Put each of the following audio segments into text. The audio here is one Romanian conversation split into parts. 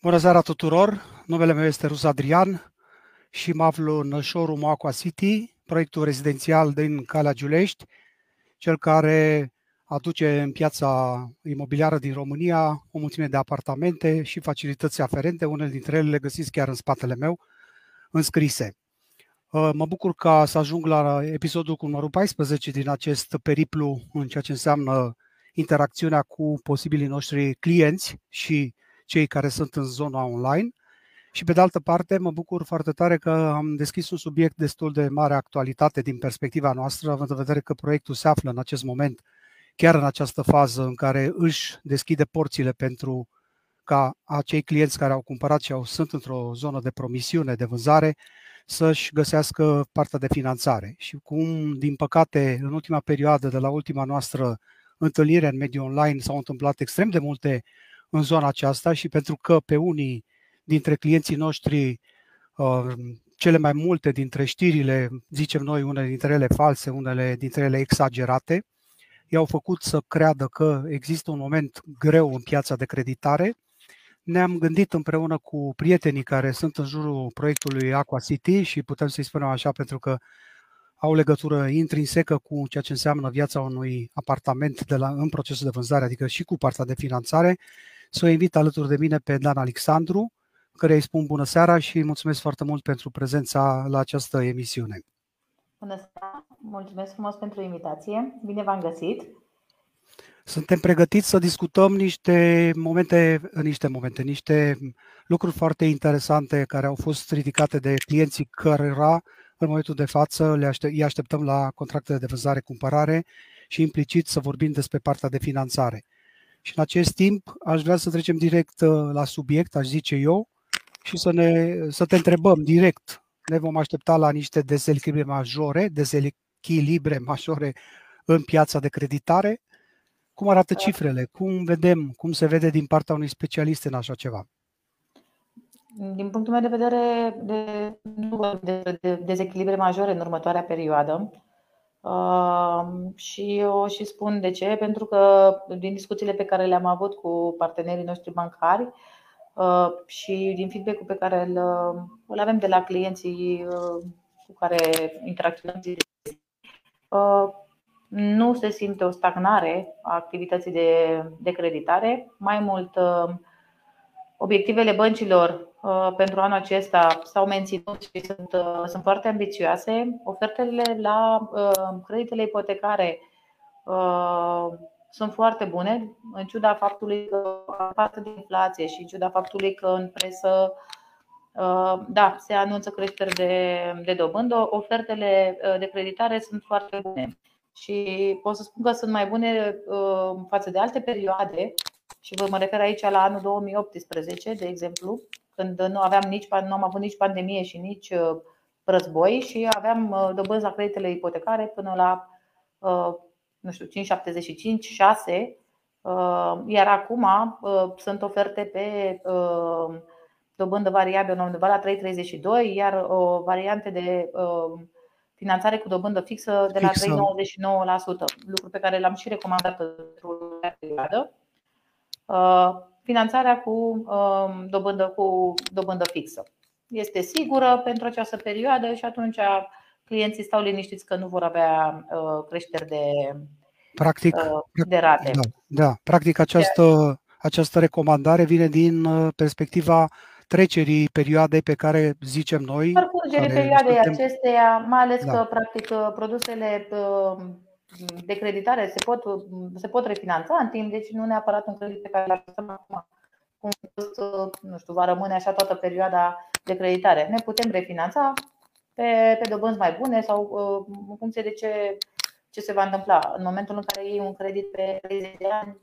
Bună seara tuturor! Numele meu este Rus Adrian și mă aflu în showroom Aqua City, proiectul rezidențial din Calea Giulești, cel care aduce în piața imobiliară din România o mulțime de apartamente și facilități aferente, unele dintre ele le găsiți chiar în spatele meu, înscrise. Uh, mă bucur ca să ajung la episodul cu numărul 14 din acest periplu în ceea ce înseamnă interacțiunea cu posibilii noștri clienți și cei care sunt în zona online. Și pe de altă parte, mă bucur foarte tare că am deschis un subiect destul de mare actualitate din perspectiva noastră, având în vedere că proiectul se află în acest moment, chiar în această fază în care își deschide porțile pentru ca acei clienți care au cumpărat și au, sunt într-o zonă de promisiune, de vânzare, să-și găsească partea de finanțare. Și cum, din păcate, în ultima perioadă, de la ultima noastră întâlnire în mediul online, s-au întâmplat extrem de multe în zona aceasta și pentru că pe unii dintre clienții noștri uh, cele mai multe dintre știrile, zicem noi, unele dintre ele false, unele dintre ele exagerate, i-au făcut să creadă că există un moment greu în piața de creditare. Ne-am gândit împreună cu prietenii care sunt în jurul proiectului Aqua City și putem să-i spunem așa pentru că au legătură intrinsecă cu ceea ce înseamnă viața unui apartament de la, în procesul de vânzare, adică și cu partea de finanțare, să o invit alături de mine pe Dan Alexandru, care îi spun bună seara și mulțumesc foarte mult pentru prezența la această emisiune. Bună seara, mulțumesc frumos pentru invitație, bine v-am găsit. Suntem pregătiți să discutăm niște momente, niște momente, niște lucruri foarte interesante care au fost ridicate de clienții cărora în momentul de față le aștept, îi așteptăm la contractele de vânzare-cumpărare și implicit să vorbim despre partea de finanțare. Și în acest timp aș vrea să trecem direct uh, la subiect, aș zice eu, și să, ne, să te întrebăm direct. Ne vom aștepta la niște dezechilibre majore, dezechilibre majore în piața de creditare. Cum arată da. cifrele? Cum vedem, cum se vede din partea unui specialist în așa ceva? Din punctul meu de vedere, de, nu vorbim de, de dezechilibre majore în următoarea perioadă. Uh, și eu și spun de ce, pentru că din discuțiile pe care le-am avut cu partenerii noștri bancari uh, și din feedback-ul pe care îl, îl avem de la clienții uh, cu care interacționăm uh, nu se simte o stagnare a activității de, de creditare. Mai mult, uh, obiectivele băncilor Uh, pentru anul acesta s-au menținut și sunt, uh, sunt foarte ambițioase. Ofertele la uh, creditele ipotecare sunt foarte bune, în ciuda faptului că aparte de inflație și în ciuda faptului că în presă da, se anunță creșteri de, de dobândă, ofertele de creditare sunt foarte bune. Și pot să spun că sunt mai bune față de alte perioade și vă mă refer aici la anul 2018, de exemplu, când nu aveam nici, nu am avut nici pandemie și nici uh, război și aveam uh, dobânzi la creditele ipotecare până la uh, nu știu, 5,75, 6, iar acum sunt oferte pe dobândă variabilă undeva la 3,32, iar o variante de finanțare cu dobândă fixă de la 3,99%, lucru pe care l-am și recomandat pentru perioadă finanțarea cu um, dobândă, cu dobândă fixă. Este sigură pentru această perioadă și atunci clienții stau liniștiți că nu vor avea uh, creșteri de, practic, uh, de rate. Da, da. Practic această, această recomandare vine din uh, perspectiva trecerii perioadei pe care zicem noi. Parcurgerii perioadei suntem... acesteia, mai ales da. că practic produsele de creditare se pot, se pot refinanța în timp, deci nu neapărat un credit pe care l așteptăm acum. Cum nu știu, va rămâne așa toată perioada de creditare. Ne putem refinanța pe, pe dobânzi mai bune sau uh, în funcție de ce, ce se va întâmpla. În momentul în care iei un credit pe 30 de ani,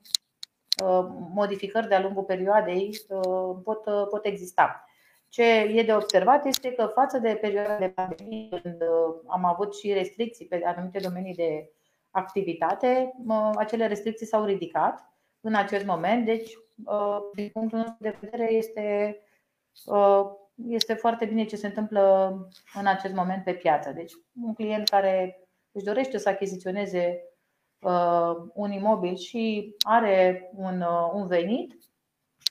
uh, modificări de-a lungul perioadei uh, pot, pot exista. Ce e de observat este că față de perioada de pandemie, când am avut și restricții pe anumite domenii de activitate, acele restricții s-au ridicat în acest moment. Deci, din punctul nostru de vedere, este, este foarte bine ce se întâmplă în acest moment pe piață. Deci, un client care își dorește să achiziționeze un imobil și are un, un venit,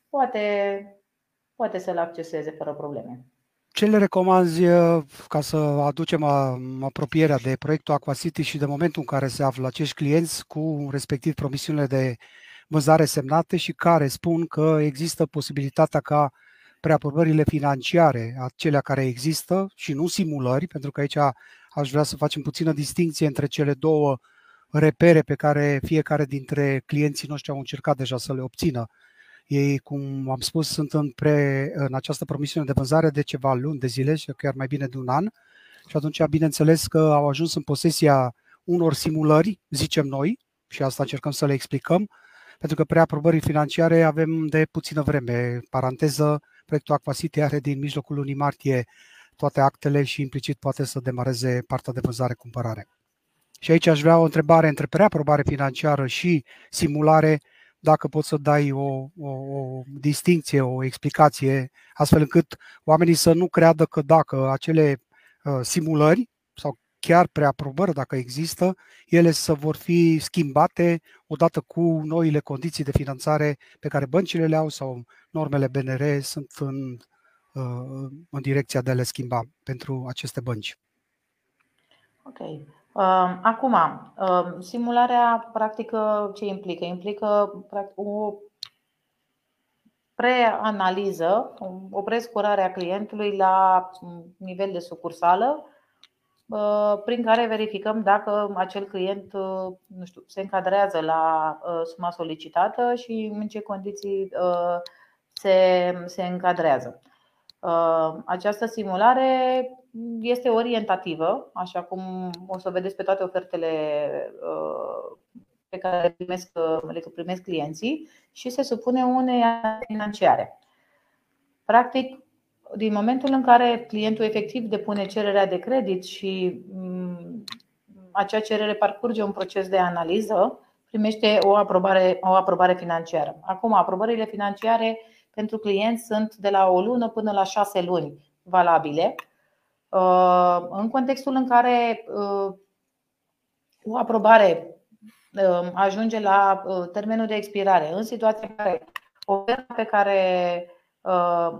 poate poate să-l acceseze fără probleme. Ce le recomanzi uh, ca să aducem apropierea de proiectul Aquacity și de momentul în care se află acești clienți cu respectiv promisiunile de vânzare semnate și care spun că există posibilitatea ca preaprobările financiare, acelea care există și nu simulări, pentru că aici aș vrea să facem puțină distinție între cele două repere pe care fiecare dintre clienții noștri au încercat deja să le obțină. Ei, cum am spus, sunt în, pre, în această promisiune de vânzare de ceva luni de zile și chiar mai bine de un an. Și atunci, bineînțeles că au ajuns în posesia unor simulări, zicem noi, și asta încercăm să le explicăm, pentru că preaprobării financiare avem de puțină vreme. Paranteză, proiectul Aquacity are din mijlocul lunii martie toate actele și implicit poate să demareze partea de vânzare-cumpărare. Și aici aș vrea o întrebare între preaprobare financiară și simulare, dacă poți să dai o, o, o distinție, o explicație, astfel încât oamenii să nu creadă că dacă acele uh, simulări sau chiar preaprobări, dacă există, ele să vor fi schimbate odată cu noile condiții de finanțare pe care băncile le au sau normele BNR sunt în, uh, în direcția de a le schimba pentru aceste bănci. Ok. Um, acum, um, simularea practică ce implică? Implică o preanaliză, o prescurare a clientului la nivel de sucursală, uh, prin care verificăm dacă acel client uh, nu știu, se încadrează la uh, suma solicitată și în ce condiții se, se încadrează. Această simulare este orientativă, așa cum o să vedeți pe toate ofertele uh, pe care le primesc, le primesc clienții și se supune unei financiare. Practic, din momentul în care clientul efectiv depune cererea de credit și mm, acea cerere parcurge un proces de analiză, primește o aprobare, o aprobare financiară. Acum, aprobările financiare pentru clienți sunt de la o lună până la șase luni valabile Uh, în contextul în care uh, o aprobare uh, ajunge la termenul de expirare, în situația în care oferta pe care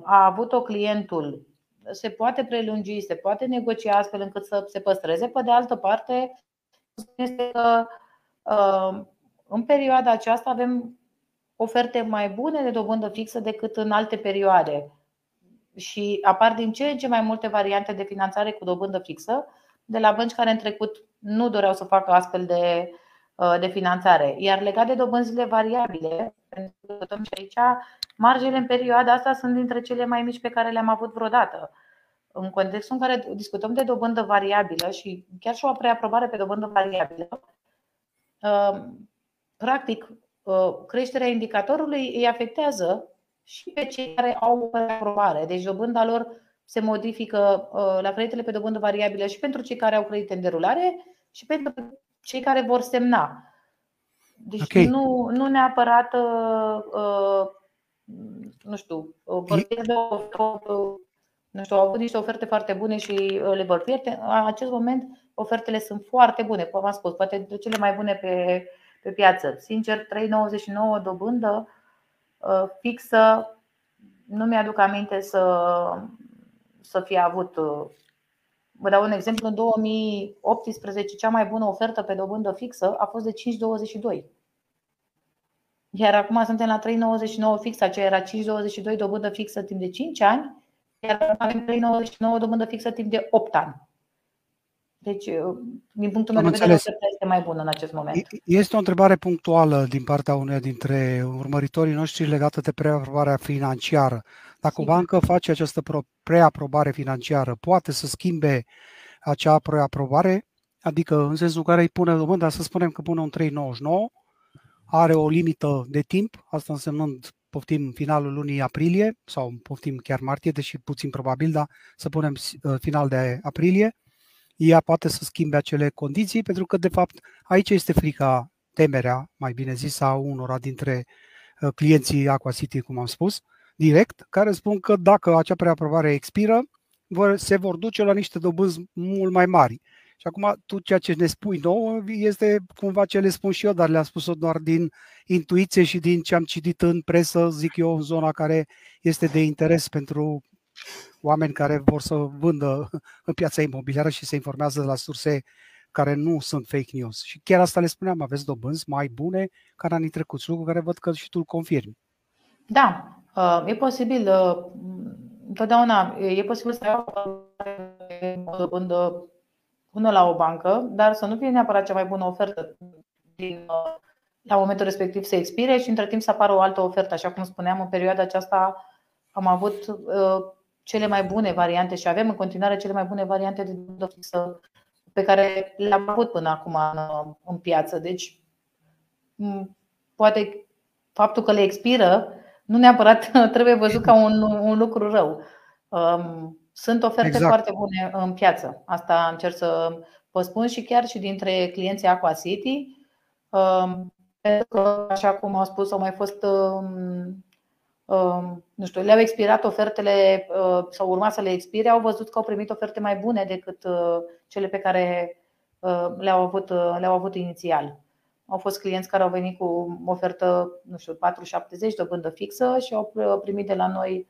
a avut-o clientul se poate prelungi, se poate negocia astfel încât să se păstreze. Pe de altă parte, este că în perioada aceasta avem oferte mai bune de dobândă fixă decât în alte perioade și apar din ce în ce mai multe variante de finanțare cu dobândă fixă de la bănci care în trecut nu doreau să facă astfel de, uh, de finanțare. Iar legat de dobânzile variabile, pentru că și aici, marjele în perioada asta sunt dintre cele mai mici pe care le-am avut vreodată. În contextul în care discutăm de dobândă variabilă și chiar și o preaprobare pe dobândă variabilă, uh, practic, uh, creșterea indicatorului îi afectează și pe cei care au o aprobare. Deci dobânda lor se modifică uh, la creditele pe dobândă variabilă și pentru cei care au credite în derulare și pentru cei care vor semna. Deci okay. nu, nu neapărat, uh, uh nu știu, uh, vorbim de o, nu știu, au avut niște oferte foarte bune și le vor pierde. În acest moment ofertele sunt foarte bune, cum am spus, poate dintre cele mai bune pe, pe piață. Sincer, 3,99 dobândă Uh, fixă, nu mi-aduc aminte să, să fie avut. Uh, vă dau un exemplu, în 2018 cea mai bună ofertă pe dobândă fixă a fost de 5,22. Iar acum suntem la 3,99 fixă, aceea era 5,22 dobândă fixă timp de 5 ani, iar avem 3,99 dobândă fixă timp de 8 ani. Deci, uh, din punctul meu de vedere, oferta este mai bună în acest moment. Este o întrebare punctuală din partea uneia dintre urmăritorii noștri legată de preaprobarea financiară. Dacă o bancă face această preaprobare financiară, poate să schimbe acea preaprobare, adică în sensul în care îi pune dobânda, să spunem că pune un 3,99, are o limită de timp, asta însemnând poftim finalul lunii aprilie sau poftim chiar martie, deși puțin probabil, dar să punem uh, final de aprilie ea poate să schimbe acele condiții, pentru că, de fapt, aici este frica, temerea, mai bine zis, a unora dintre uh, clienții Aqua City, cum am spus, direct, care spun că dacă acea preaprobare expiră, se vor duce la niște dobânzi mult mai mari. Și acum tu ceea ce ne spui nouă este cumva ce le spun și eu, dar le-am spus-o doar din intuiție și din ce am citit în presă, zic eu, în zona care este de interes pentru oameni care vor să vândă în piața imobiliară și se informează de la surse care nu sunt fake news. Și chiar asta le spuneam, aveți dobânzi mai bune ca în anii trecuți, lucru care văd că și tu îl confirmi. Da, uh, e posibil. Uh, întotdeauna e posibil să ai o dobândă până la o bancă, dar să nu fie neapărat cea mai bună ofertă din, uh, la momentul respectiv să expire și între timp să apară o altă ofertă. Așa cum spuneam, în perioada aceasta am avut cele mai bune variante și avem în continuare cele mai bune variante de dobândă fixă pe care le-am avut până acum în, în piață. Deci, poate faptul că le expiră nu neapărat trebuie văzut ca un, un lucru rău. Um, sunt oferte exact. foarte bune în piață. Asta încerc să vă spun și chiar și dintre clienții Aqua City. Um, pentru că, așa cum au spus, au mai fost um, nu știu, le-au expirat ofertele uh, sau urma să le expire, au văzut că au primit oferte mai bune decât uh, cele pe care uh, le-au avut, le-au avut inițial. Au fost clienți care au venit cu ofertă, nu știu, 4,70 dobândă fixă și au primit de la noi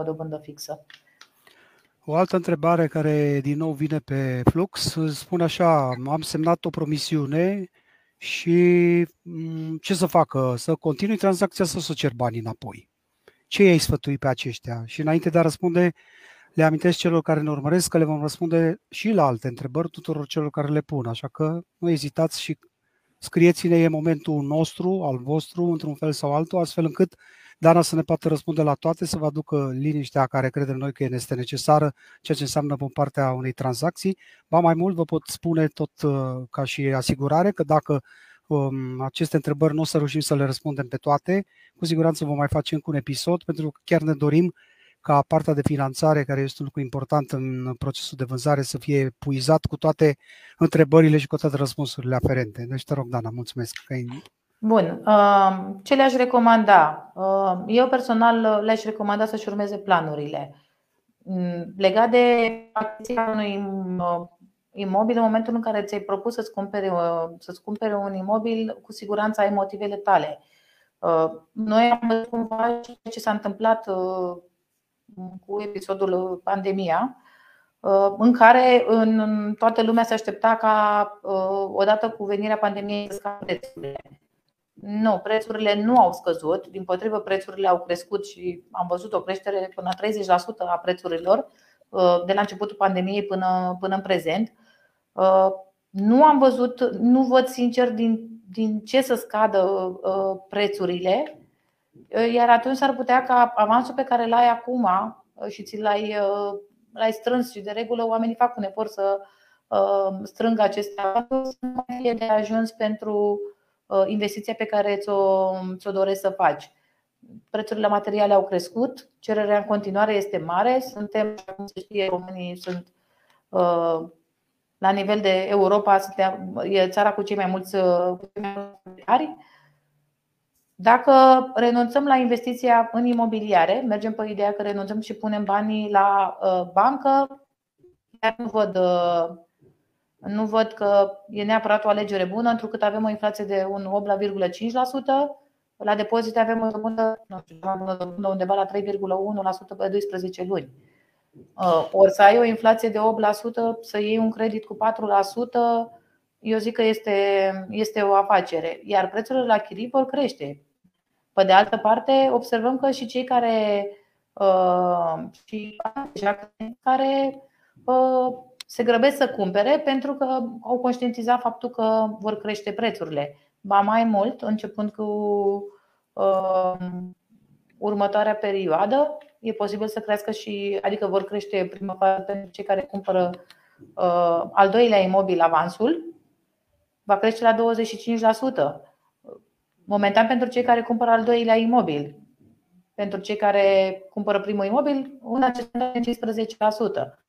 3,99 dobândă fixă. O altă întrebare care din nou vine pe flux spune așa, am semnat o promisiune și mm, ce să facă? Să continui tranzacția sau să cer banii înapoi? Ce i-ai sfătui pe aceștia? Și înainte de a răspunde, le amintesc celor care ne urmăresc că le vom răspunde și la alte întrebări tuturor celor care le pun, așa că nu ezitați și scrieți-ne, e momentul nostru, al vostru, într-un fel sau altul, astfel încât Dana să ne poată răspunde la toate, să vă aducă liniștea care credem noi că este necesară, ceea ce înseamnă pe partea unei tranzacții. Ba mai mult, vă pot spune tot uh, ca și asigurare că dacă um, aceste întrebări nu o să reușim să le răspundem pe toate, cu siguranță vom mai face încă un episod, pentru că chiar ne dorim ca partea de finanțare, care este un lucru important în procesul de vânzare, să fie puizat cu toate întrebările și cu toate răspunsurile aferente. Deci te rog, Dana, mulțumesc că ai Bun. Um, ce le-aș recomanda? Um, eu personal le-aș recomanda să-și urmeze planurile. Mm, legat de achiziția unui um, imobil, în momentul în care ți-ai propus să-ți cumpere, uh, să-ți cumpere un imobil, cu siguranță ai motivele tale. Uh, noi am văzut cumva ce s-a întâmplat uh, cu episodul pandemia, în care în toată lumea se aștepta ca odată cu venirea pandemiei să scadă prețurile. Nu, prețurile nu au scăzut, din potrivă prețurile au crescut și am văzut o creștere până la 30% a prețurilor uh, de la începutul pandemiei până, până în prezent. Uh, nu am văzut, nu văd sincer din, din ce să scadă uh, prețurile, iar atunci s-ar putea ca avansul pe care l-ai acum și ți l-ai, l-ai strâns și de regulă oamenii fac un efort să strângă aceste avansuri, să nu mai fie de ajuns pentru Uh, investiția pe care ți-o, ți-o dorești să faci. Prețurile la materiale au crescut, cererea în continuare este mare. Suntem, cum se știe, românii sunt uh, la nivel de Europa, suntem, e țara cu cei mai mulți ari. Dacă renunțăm la investiția în imobiliare, mergem pe ideea că renunțăm și punem banii la uh, bancă, chiar nu văd nu văd că e neapărat o alegere bună, întrucât avem o inflație de un 8,5%. La depozite avem o dobândă, nu știu, undeva la 3,1% pe 12 luni. Uh, ori să ai o inflație de 8%, să iei un credit cu 4%, eu zic că este, este o afacere. Iar prețurile la chirii vor crește. Pe de altă parte, observăm că și cei care, uh, și care uh, se grăbesc să cumpere pentru că au conștientizat faptul că vor crește prețurile. Ba mai mult, începând cu uh, următoarea perioadă, e posibil să crească și, adică vor crește prima fază pentru cei care cumpără uh, al doilea imobil avansul, va crește la 25%. Momentan pentru cei care cumpără al doilea imobil. Pentru cei care cumpără primul imobil, în acest 15%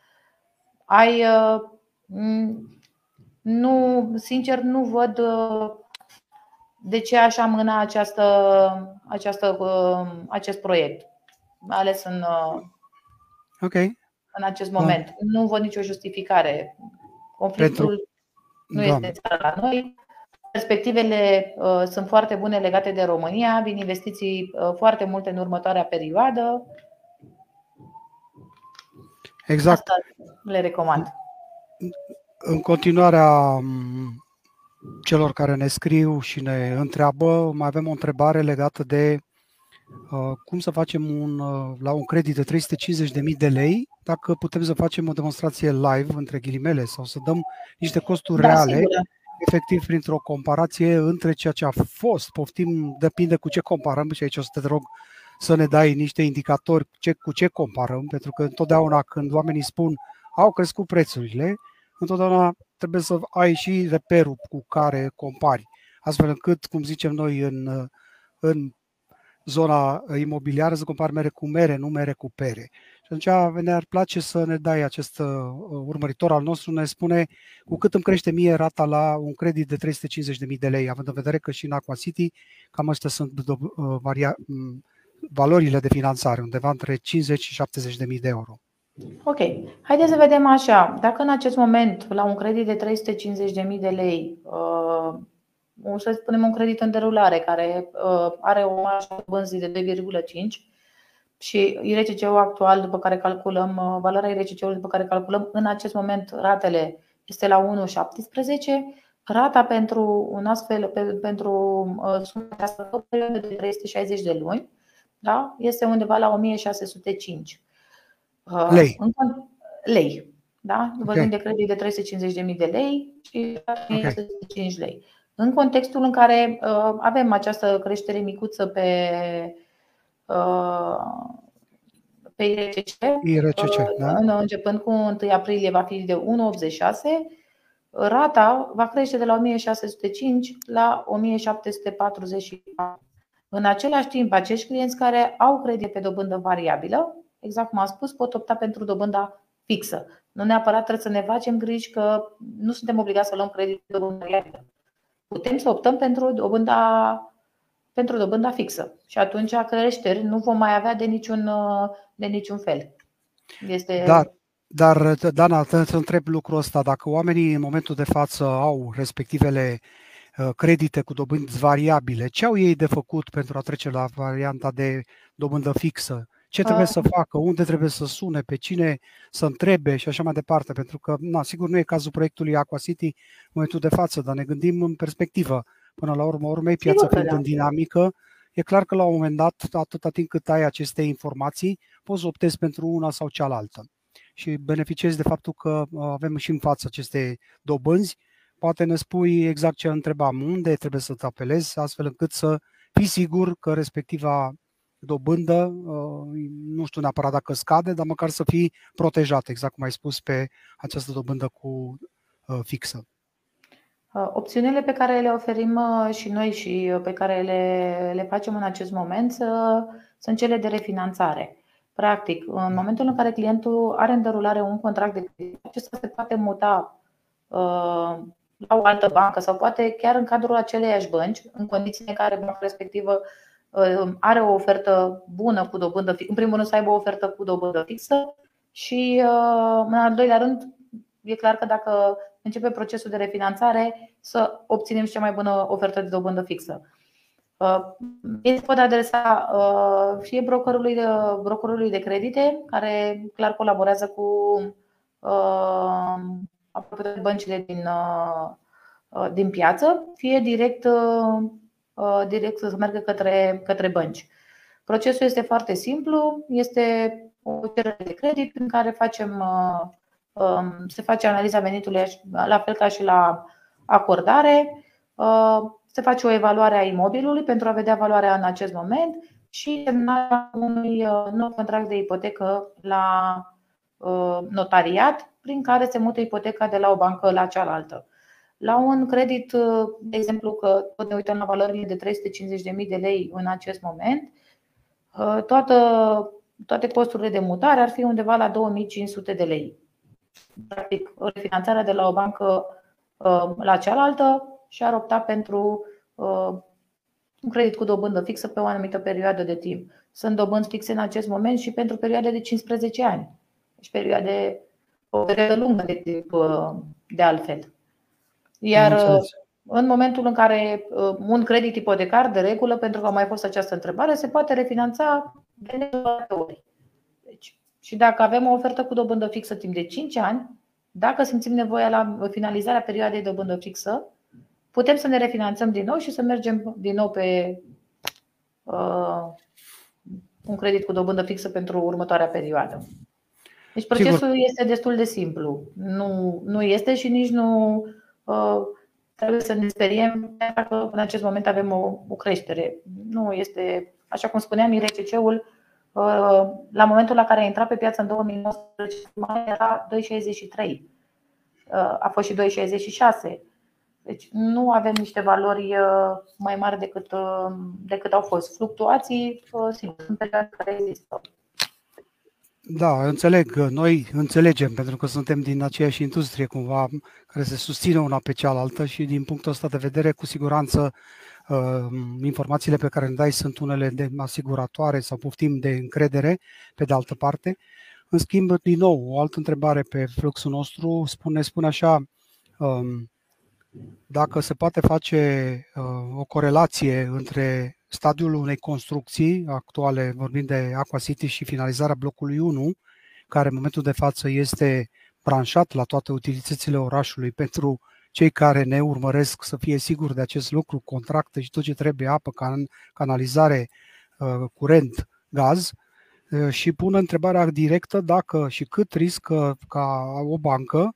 ai uh, nu, sincer, nu văd uh, de ce aș amâna această, această, uh, acest proiect, ales în, okay. în acest moment. Da. Nu văd nicio justificare Conflictul Pentru... nu da. este țară la noi. Perspectivele uh, sunt foarte bune legate de România, vin investiții uh, foarte multe în următoarea perioadă. Exact. Asta le recomand. În continuarea celor care ne scriu și ne întreabă, mai avem o întrebare legată de uh, cum să facem un, uh, la un credit de 350.000 de lei, dacă putem să facem o demonstrație live, între ghilimele, sau să dăm niște costuri da, reale, sigur. efectiv printr-o comparație între ceea ce a fost, poftim, depinde cu ce comparăm și aici o să te rog să ne dai niște indicatori ce, cu ce comparăm, pentru că întotdeauna când oamenii spun au crescut prețurile, întotdeauna trebuie să ai și reperul cu care compari, astfel încât, cum zicem noi în, în zona imobiliară, să compari mere cu mere, nu mere cu pere. Și atunci ne-ar place să ne dai acest uh, urmăritor al nostru, ne spune cu cât îmi crește mie rata la un credit de 350.000 de lei, având în vedere că și în Aqua City cam astea sunt uh, varia, valorile de finanțare, undeva între 50 și 70.000 de euro. Ok. Haideți să vedem așa. Dacă în acest moment, la un credit de 350.000 de lei, uh, să spunem un credit în derulare care uh, are o marjă bânzii de 2,5 și IRCC-ul actual, după care calculăm, uh, valoarea IRCC-ului după care calculăm, în acest moment ratele este la 1,17, rata pentru un astfel, pentru suma aceasta, o perioadă de 360 de luni, da? este undeva la 1605. Uh, lei. În, lei. Da? Vorbim okay. de credit de 350.000 de lei și 5 lei. În contextul în care uh, avem această creștere micuță pe, uh, pe IRCC, IRCC uh, da? începând cu 1 aprilie va fi de 1,86, rata va crește de la 1605 la 1744. În același timp, acești clienți care au credit pe dobândă variabilă exact cum am spus, pot opta pentru dobânda fixă. Nu neapărat trebuie să ne facem griji că nu suntem obligați să luăm credit de dobândă variabilă. Putem să optăm pentru dobânda, pentru dobânda fixă și atunci creșteri nu vom mai avea de niciun, de niciun fel. Este... Dar, dar, Dana, să întreb lucrul ăsta. Dacă oamenii în momentul de față au respectivele uh, credite cu dobânzi variabile, ce au ei de făcut pentru a trece la varianta de dobândă fixă? Ce trebuie să facă, unde trebuie să sune, pe cine să întrebe și așa mai departe. Pentru că, na, sigur, nu e cazul proiectului Aqua City în momentul de față, dar ne gândim în perspectivă. Până la urmă, urmei, piața fiind în dinamică, e clar că la un moment dat, atâta timp cât ai aceste informații, poți optezi pentru una sau cealaltă. Și beneficiezi de faptul că uh, avem și în față aceste dobânzi. Poate ne spui exact ce întrebam, unde trebuie să te apelezi, astfel încât să fii sigur că respectiva dobândă, uh, nu știu neapărat dacă scade, dar măcar să fii protejat, exact cum ai spus, pe această dobândă cu uh, fixă. Uh, opțiunile pe care le oferim și noi și pe care le, le facem în acest moment sunt cele de refinanțare. Practic, în momentul în care clientul are în derulare un contract de credit, acesta se poate muta la o altă bancă sau poate chiar în cadrul aceleiași bănci, în condițiile în care banca respectivă Uh, are o ofertă bună cu dobândă fixă, în primul rând să aibă o ofertă cu dobândă fixă și uh, în al doilea rând e clar că dacă începe procesul de refinanțare să obținem și cea mai bună ofertă de dobândă fixă. Uh, ei se pot adresa fie brokerului de, brokerului de credite, care clar colaborează cu aproape băncile din, din piață, fie direct Uh, direct să meargă către, către bănci. Procesul este foarte simplu, este o cerere de credit în care facem, uh, um, se face analiza venitului la fel ca și la acordare, uh, se face o evaluare a imobilului pentru a vedea valoarea în acest moment și semnarea unui nou contract de ipotecă la notariat, prin care se mută ipoteca de la o bancă la cealaltă. La un credit, de exemplu, că tot ne uităm la valorile de 350.000 de lei în acest moment, toată, toate costurile de mutare ar fi undeva la 2500 de lei. Practic, refinanțarea de la o bancă la cealaltă și ar opta pentru un credit cu dobândă fixă pe o anumită perioadă de timp. Sunt dobânzi fixe în acest moment și pentru perioade de 15 ani. Deci perioade o perioadă lungă de, timp, de altfel. Iar în momentul în care un credit ipotecar, de regulă, pentru că a mai fost această întrebare, se poate refinanța de nenumărate ori. Deci, și dacă avem o ofertă cu dobândă fixă timp de 5 ani, dacă simțim nevoia la finalizarea perioadei de dobândă fixă, putem să ne refinanțăm din nou și să mergem din nou pe uh, un credit cu dobândă fixă pentru următoarea perioadă. Deci procesul Sigur. este destul de simplu. Nu, nu este și nici nu uh, trebuie să ne speriem dacă în acest moment avem o, o creștere. Nu este, așa cum spuneam, IRCC-ul uh, la momentul la care a intrat pe piață în 2019 mai era 2,63. Uh, a fost și 2,66. Deci nu avem niște valori uh, mai mari decât, uh, decât au fost. Fluctuații, uh, sigur, sunt perioade care există. Da, înțeleg. Noi înțelegem, pentru că suntem din aceeași industrie cumva, care se susține una pe cealaltă și din punctul ăsta de vedere, cu siguranță, informațiile pe care le dai sunt unele de asiguratoare sau poftim de încredere, pe de altă parte. În schimb, din nou, o altă întrebare pe fluxul nostru spune, spune așa, um, dacă se poate face uh, o corelație între stadiul unei construcții actuale, vorbind de Aqua City și finalizarea blocului 1, care în momentul de față este branșat la toate utilitățile orașului. Pentru cei care ne urmăresc să fie siguri de acest lucru, contracte și tot ce trebuie, apă, can, canalizare, uh, curent, gaz, uh, și pun întrebarea directă dacă și cât riscă ca o bancă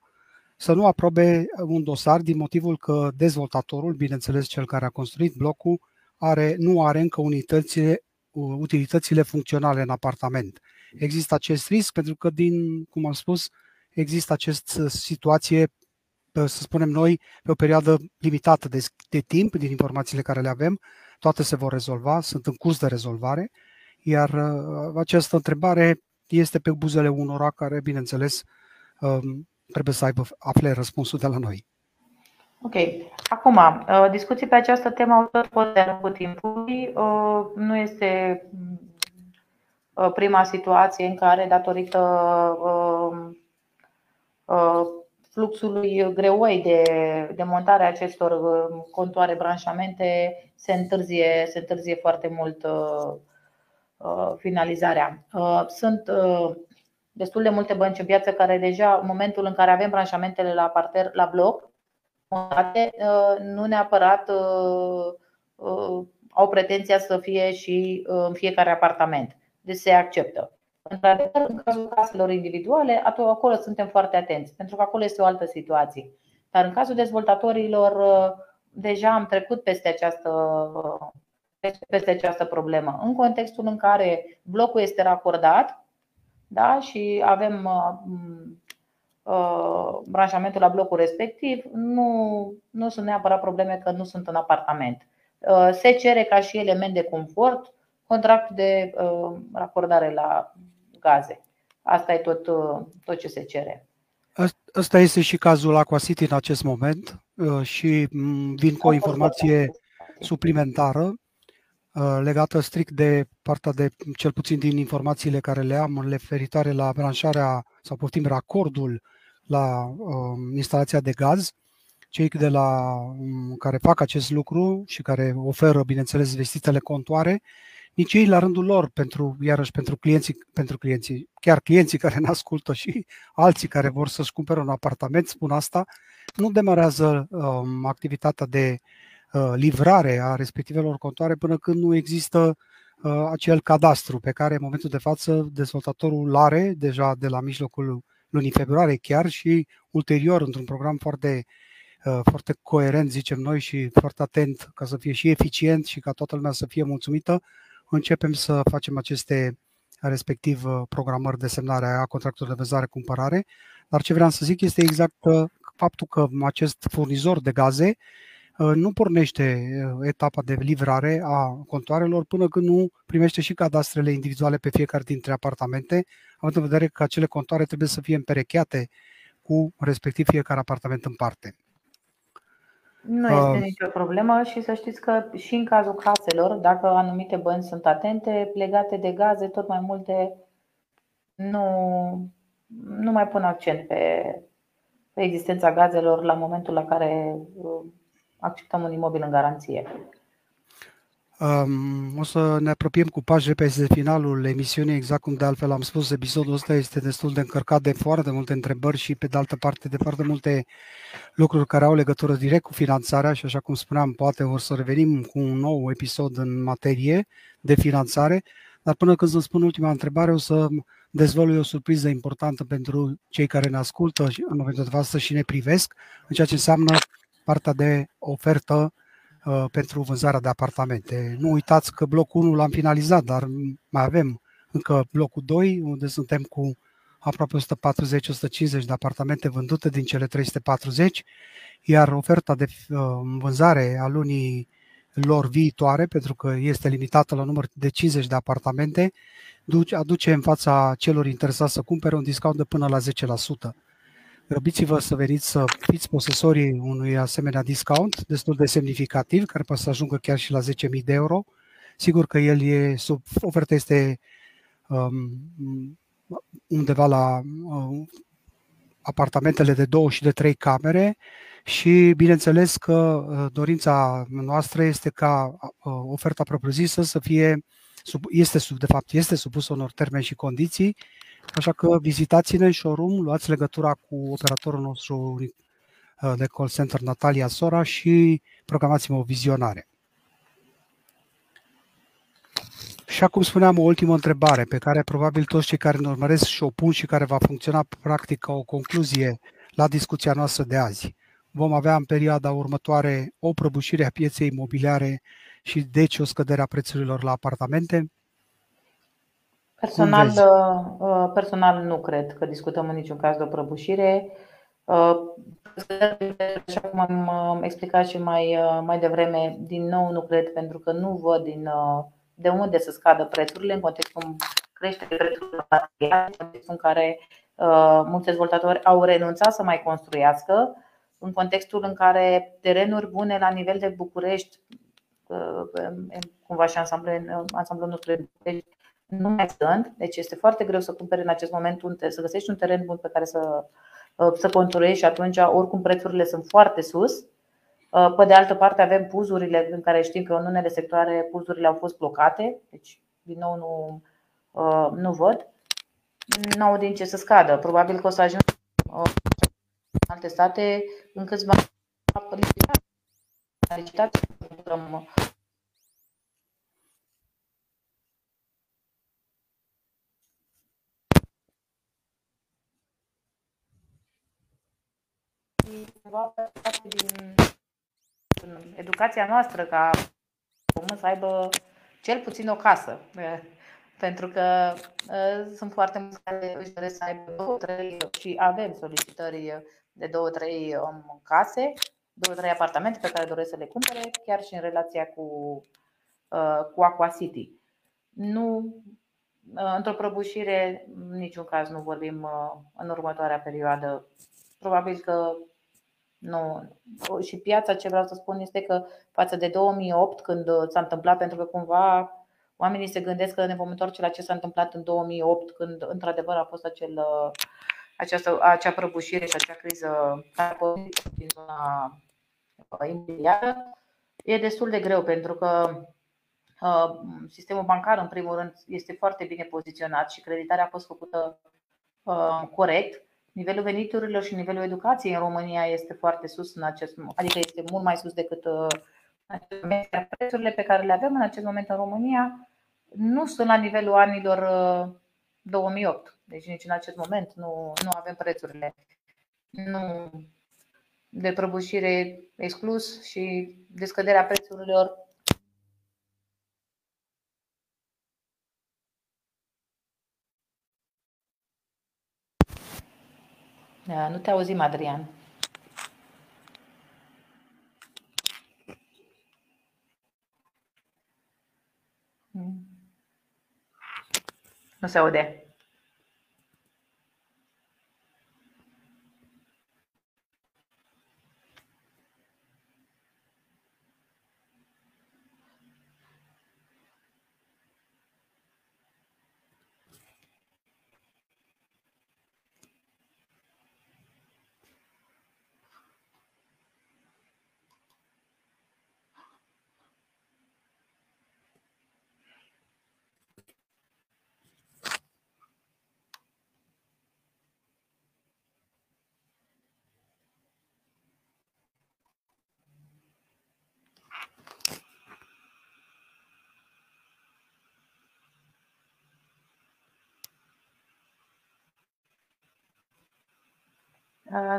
să nu aprobe un dosar din motivul că dezvoltatorul, bineînțeles cel care a construit blocul, are, nu are încă unitățile, utilitățile funcționale în apartament. Există acest risc pentru că, din, cum am spus, există această situație, să spunem noi, pe o perioadă limitată de, de timp, din informațiile care le avem, toate se vor rezolva, sunt în curs de rezolvare, iar uh, această întrebare este pe buzele unora care, bineînțeles, um, trebuie să aibă, afle răspunsul de la noi. Ok. Acum, uh, discuții pe această temă au tot fost de-a lungul timpului. Uh, nu este uh, prima situație în care, datorită fluxului greoi de, de montare a acestor contoare branșamente, se întârzie, se întârzie foarte mult finalizarea. Sunt destul de multe bănci în piață care deja, în momentul în care avem branșamentele la parter, la bloc, uh, nu neapărat uh, uh, au pretenția să fie și în fiecare apartament. Deci se acceptă. Într-adevăr, în cazul caselor individuale, acolo suntem foarte atenți, pentru că acolo este o altă situație. Dar în cazul dezvoltatorilor, deja am trecut peste această, peste această problemă. În contextul în care blocul este racordat, da? și avem uh, uh, branșamentul la blocul respectiv, nu, nu sunt neapărat probleme că nu sunt în apartament. Uh, se cere ca și element de confort contract de racordare la gaze. Asta e tot, tot ce se cere. Ăsta este și cazul Aqua City în acest moment și mm, vin cu o informație suplimentară. Uh, legată strict de partea de, cel puțin din informațiile care le am, referitoare la branșarea sau poftim racordul la uh, instalația de gaz. Cei de la, um, care fac acest lucru și care oferă, bineînțeles, vestitele contoare, nici ei la rândul lor, pentru, iarăși pentru clienții, pentru clienții, chiar clienții care ne ascultă și alții care vor să-și cumpere un apartament, spun asta, nu demarează um, activitatea de Uh, livrare a respectivelor contoare până când nu există uh, acel cadastru pe care în momentul de față dezvoltatorul îl are deja de la mijlocul lunii februarie chiar și ulterior într-un program foarte, uh, foarte coerent, zicem noi, și foarte atent ca să fie și eficient și ca toată lumea să fie mulțumită, începem să facem aceste respectiv programări de semnare a contractului de vânzare-cumpărare. Dar ce vreau să zic este exact faptul că acest furnizor de gaze Uh, nu pornește uh, etapa de livrare a contoarelor până când nu primește și cadastrele individuale pe fiecare dintre apartamente, având în vedere că acele contoare trebuie să fie împerecheate cu respectiv fiecare apartament în parte. Nu este uh, nicio problemă și să știți că și în cazul caselor, dacă anumite bănci sunt atente, legate de gaze, tot mai multe nu, nu mai pun accent pe, pe existența gazelor la momentul la care acceptăm un imobil în garanție. Um, o să ne apropiem cu pași repede de finalul emisiunii, exact cum de altfel am spus, episodul ăsta este destul de încărcat de foarte multe întrebări și pe de altă parte de foarte multe lucruri care au legătură direct cu finanțarea și așa cum spuneam, poate o să revenim cu un nou episod în materie de finanțare, dar până când să spun ultima întrebare o să dezvălui o surpriză importantă pentru cei care ne ascultă în momentul de față și ne privesc, în ceea ce înseamnă partea de ofertă Uh, pentru vânzarea de apartamente. Nu uitați că blocul 1 l-am finalizat, dar mai avem încă blocul 2, unde suntem cu aproape 140-150 de apartamente vândute din cele 340, iar oferta de uh, vânzare a lunii lor viitoare, pentru că este limitată la număr de 50 de apartamente, aduce în fața celor interesați să cumpere un discount de până la 10%. Grăbiți-vă să veniți să fiți posesorii unui asemenea discount destul de semnificativ, care poate să ajungă chiar și la 10.000 de euro. Sigur că el e sub, oferta este um, undeva la um, apartamentele de două și de trei camere și bineînțeles că uh, dorința noastră este ca uh, oferta propriu-zisă să fie, sub, este sub, de fapt, este supusă unor termeni și condiții Așa că vizitați-ne în showroom, luați legătura cu operatorul nostru uh, de call center Natalia Sora și programați-mă o vizionare. Și acum spuneam o ultimă întrebare pe care probabil toți cei care ne urmăresc și o pun și care va funcționa practic ca o concluzie la discuția noastră de azi. Vom avea în perioada următoare o prăbușire a pieței imobiliare și deci o scădere a prețurilor la apartamente? Personal, uh, uh, personal nu cred că discutăm în niciun caz de o prăbușire. Uh, așa cum am explicat și mai, mai devreme, din nou nu cred pentru că nu văd din, de unde să scadă prețurile. În contextul creșterii prețurilor materiale, în contextul în care mulți dezvoltatori au renunțat să mai construiască, în contextul în care terenuri bune la nivel de București, cumva și ansamblul, ansamblul nostru de București, nu mai sunt, deci este foarte greu să cumperi în acest moment un, să găsești un teren bun pe care să, uh, să construiești și atunci oricum prețurile sunt foarte sus. Uh, pe de altă parte avem puzurile în care știm că în unele sectoare puzurile au fost blocate, deci din nou nu, uh, nu văd. Nu au din ce să scadă. Probabil că o să ajung în alte state în câțiva licitații cumva parte din educația noastră ca român să aibă cel puțin o casă. Pentru că uh, sunt foarte mulți care își doresc să aibă două, trei și avem solicitări de două, trei um, case, două, trei apartamente pe care doresc să le cumpere, chiar și în relația cu, uh, cu Aqua City. Nu, uh, într-o prăbușire, în niciun caz nu vorbim în următoarea perioadă. Probabil că nu. Și piața, ce vreau să spun, este că față de 2008, când s-a întâmplat, pentru că cumva oamenii se gândesc că ne vom întoarce la ce s-a întâmplat în 2008, când într-adevăr a fost acel, această, acea prăbușire și acea criză din zona imobiliară, e destul de greu pentru că sistemul bancar, în primul rând, este foarte bine poziționat și creditarea a fost făcută corect nivelul veniturilor și nivelul educației în România este foarte sus în acest moment, adică este mult mai sus decât uh, prețurile pe care le avem în acest moment în România nu sunt la nivelul anilor 2008. Uh, deci nici în acest moment nu, nu avem prețurile. Nu de prăbușire exclus și de scăderea prețurilor nu te auzim, Adrian. Hmm. Nu se aude.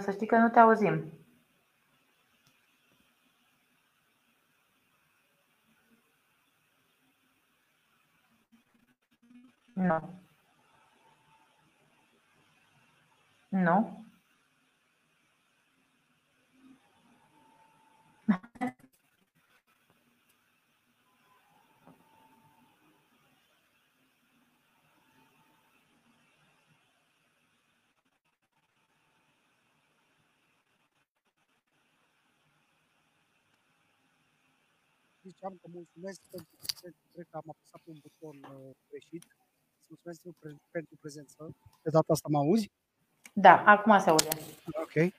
Să știi că nu te auzim. Nu. Nu. Ziceam că mulțumesc pentru că cred că am apăsat un buton uh, greșit. Mulțumesc pentru prezență. De data asta mă auzi? Da, acum se aude. Ok.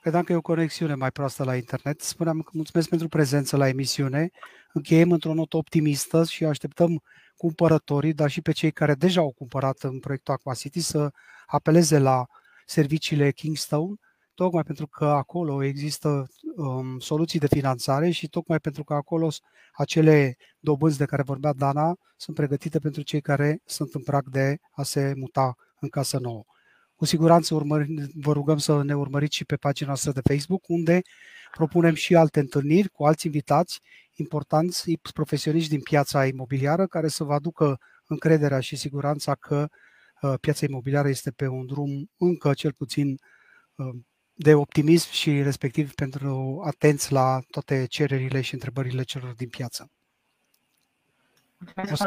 Credeam că e o conexiune mai proastă la internet. Spuneam că mulțumesc pentru prezență la emisiune. Încheiem într-o notă optimistă și așteptăm cumpărătorii, dar și pe cei care deja au cumpărat în proiectul Aquacity să apeleze la serviciile Kingstone tocmai pentru că acolo există um, soluții de finanțare și tocmai pentru că acolo acele dobânzi de care vorbea Dana sunt pregătite pentru cei care sunt în prag de a se muta în casă nouă. Cu siguranță urmări, vă rugăm să ne urmăriți și pe pagina noastră de Facebook, unde propunem și alte întâlniri cu alți invitați importanți, profesioniști din piața imobiliară, care să vă aducă încrederea și siguranța că uh, piața imobiliară este pe un drum încă cel puțin uh, de optimism și respectiv pentru atenți la toate cererile și întrebările celor din piață. Mulțumesc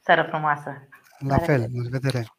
Seară frumoasă! La fel, la revedere!